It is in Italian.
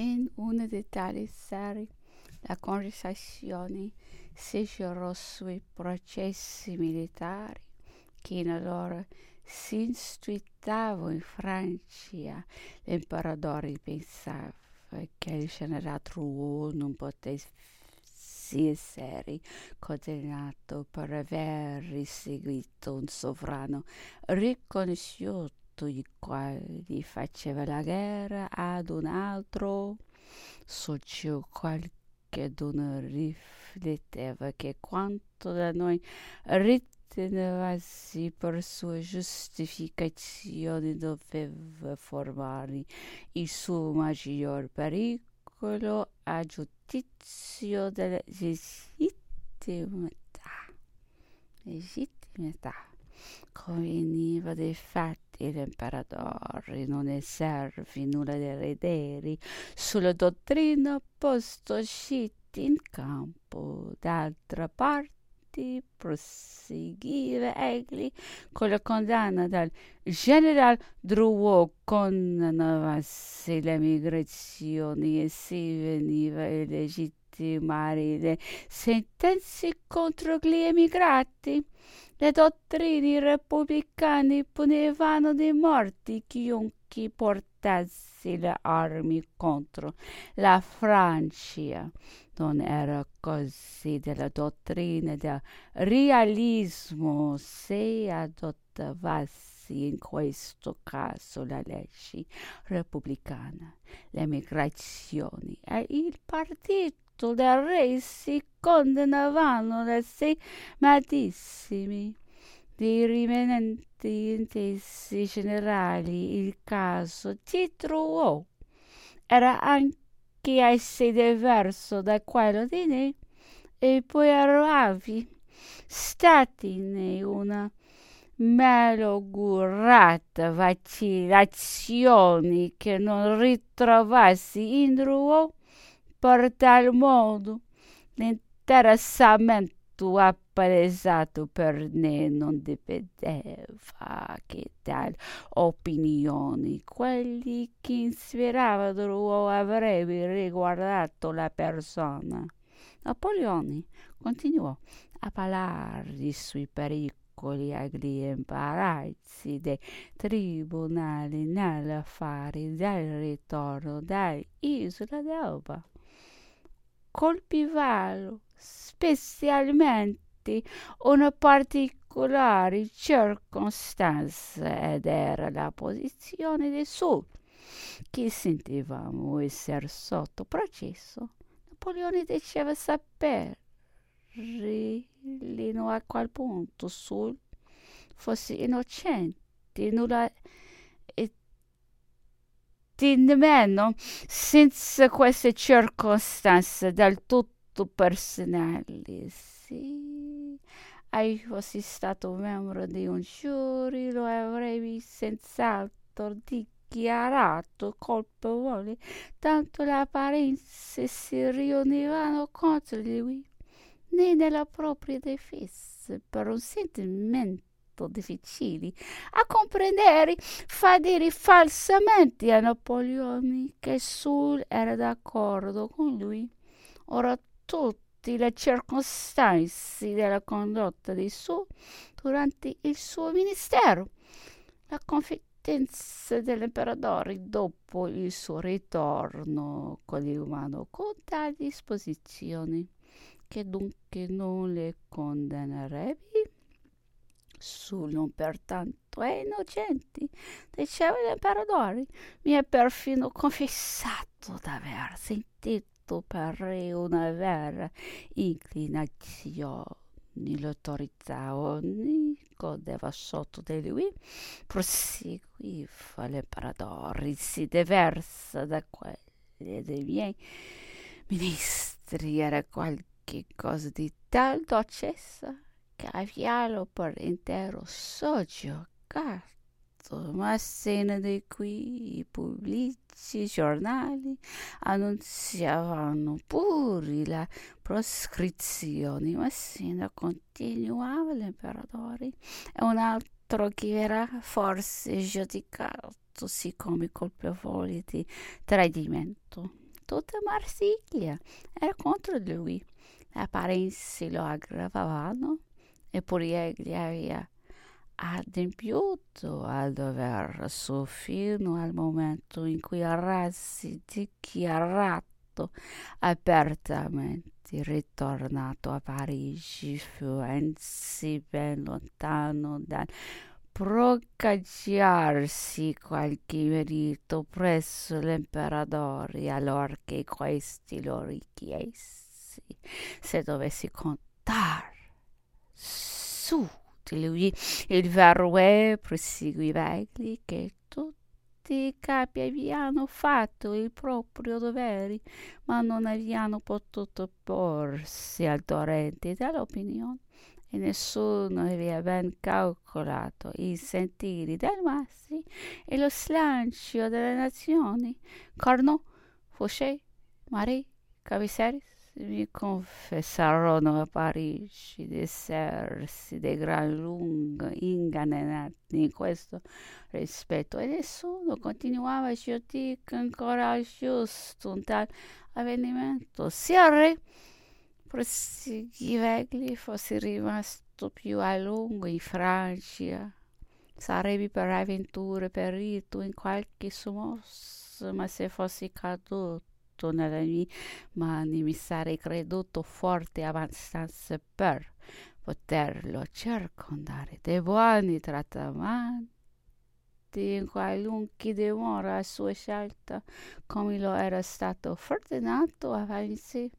In una di tali sere la conversazione si girò sui processi militari che in allora si instruitavano in Francia. L'imperatore pensava che il generale Drouot non potesse essere condannato per aver seguito un sovrano riconosciuto il quale faceva la guerra ad un altro su ciò qualcheduno rifletteva che quanto da noi ritenevasi per sua giustificazione doveva formare il suo maggior pericolo a giudizio della legittimità. legittimità. Conveniva dei fatti l'imperatore non esservi nulla da ridere sulla dottrina posto usciti in campo. D'altra parte proseguiva egli con la condanna del general Drouot condannavasi le migrazioni e si veniva a legittimare le sentenze contro gli emigrati. Le dottrine repubblicane punivano di morte chiunque portasse le armi contro la Francia. Non era così della dottrina del realismo se adottavasi in questo caso la legge repubblicana. Le migrazioni e il partito del re si condannavano da sé medesimi. Dei rimanenti intesi generali il caso di Drouot era anche assai diverso da quello di me e poi eravvi stati in una malaugurata vacillazione che non ritrovassi in Drouot per tal modo. L'interessamento appalesato per me non dipendeva che tali opinioni. Quelli che ispiravano avrebbero riguardato la persona. Napoleone continuò a parlargli sui pericoli agli imbarazzi dei tribunali nell'affare del ritorno dall'isola d'Elba colpivano specialmente una particolare circostanza ed era la posizione del sud che sentivamo essere sotto processo. Napoleone diceva sapere fino a qual punto Sul fosse innocente, nulla di nemmeno senza queste circostanze del tutto personali. Se hai fossi stato membro di un giury lo avrei senz'altro dichiarato colpevole, tanto le apparenze si riunivano contro di lui, né nella propria difesa per un sentimento difficili a comprendere, fa dire falsamente a Napoleone che Sul era d'accordo con lui. Ora tutte le circostanze della condotta di Sul durante il suo ministero, la confidenza dell'imperatore dopo il suo ritorno con l'umano conta a disposizione che dunque non le condannerebbe sono pertanto innocenti, diceva l'imperatore. Mi è perfino confessato d'aver sentito per una vera inclinazione. L'autorità godeva sotto di lui, proseguiva l'imperatore, si diversa da quelle dei miei ministri, era qualche cosa di tal dolcezza caviarlo per intero soggiogato, ma se di qui i pubblici giornali annunziavano pure la proscrizione, ma se continuava l'imperatore e un altro che verrà forse giudicato siccome colpevole di tradimento. tutta Marsiglia era contro di lui. Le apparenze lo aggravavano, eppure egli aveva adempiuto al dover suo fino al momento in cui Rassi dichiarato apertamente ritornato a Parigi fu anzi ben lontano dal procacciarsi qualche merito presso l'imperatore allora che questi lo richiesi se dovessi contar su di lui il vero è proseguiva egli che tutti i capi avevano fatto il proprio dovere ma non avevano potuto porsi al torrente dell'opinione e nessuno aveva ben calcolato i sentieri del massi e lo slancio delle nazioni. Carnot, Fouché, Marie, Caviceris mi confessarono a Parigi di essersi di gran lunga ingannati in questo rispetto e nessuno continuava a giudicare ancora giusto un tal avvenimento. Sia re proseguivegli fossi rimasto più a lungo in Francia, sarebbe per avventure perito in qualche sommossa, ma se fossi caduto nelle mie mani mi sarei creduto forte abbastanza per poterlo circondare. Dei buoni trattamenti in qualunque dimora a sua scelta, come lo era stato ordinato avanzi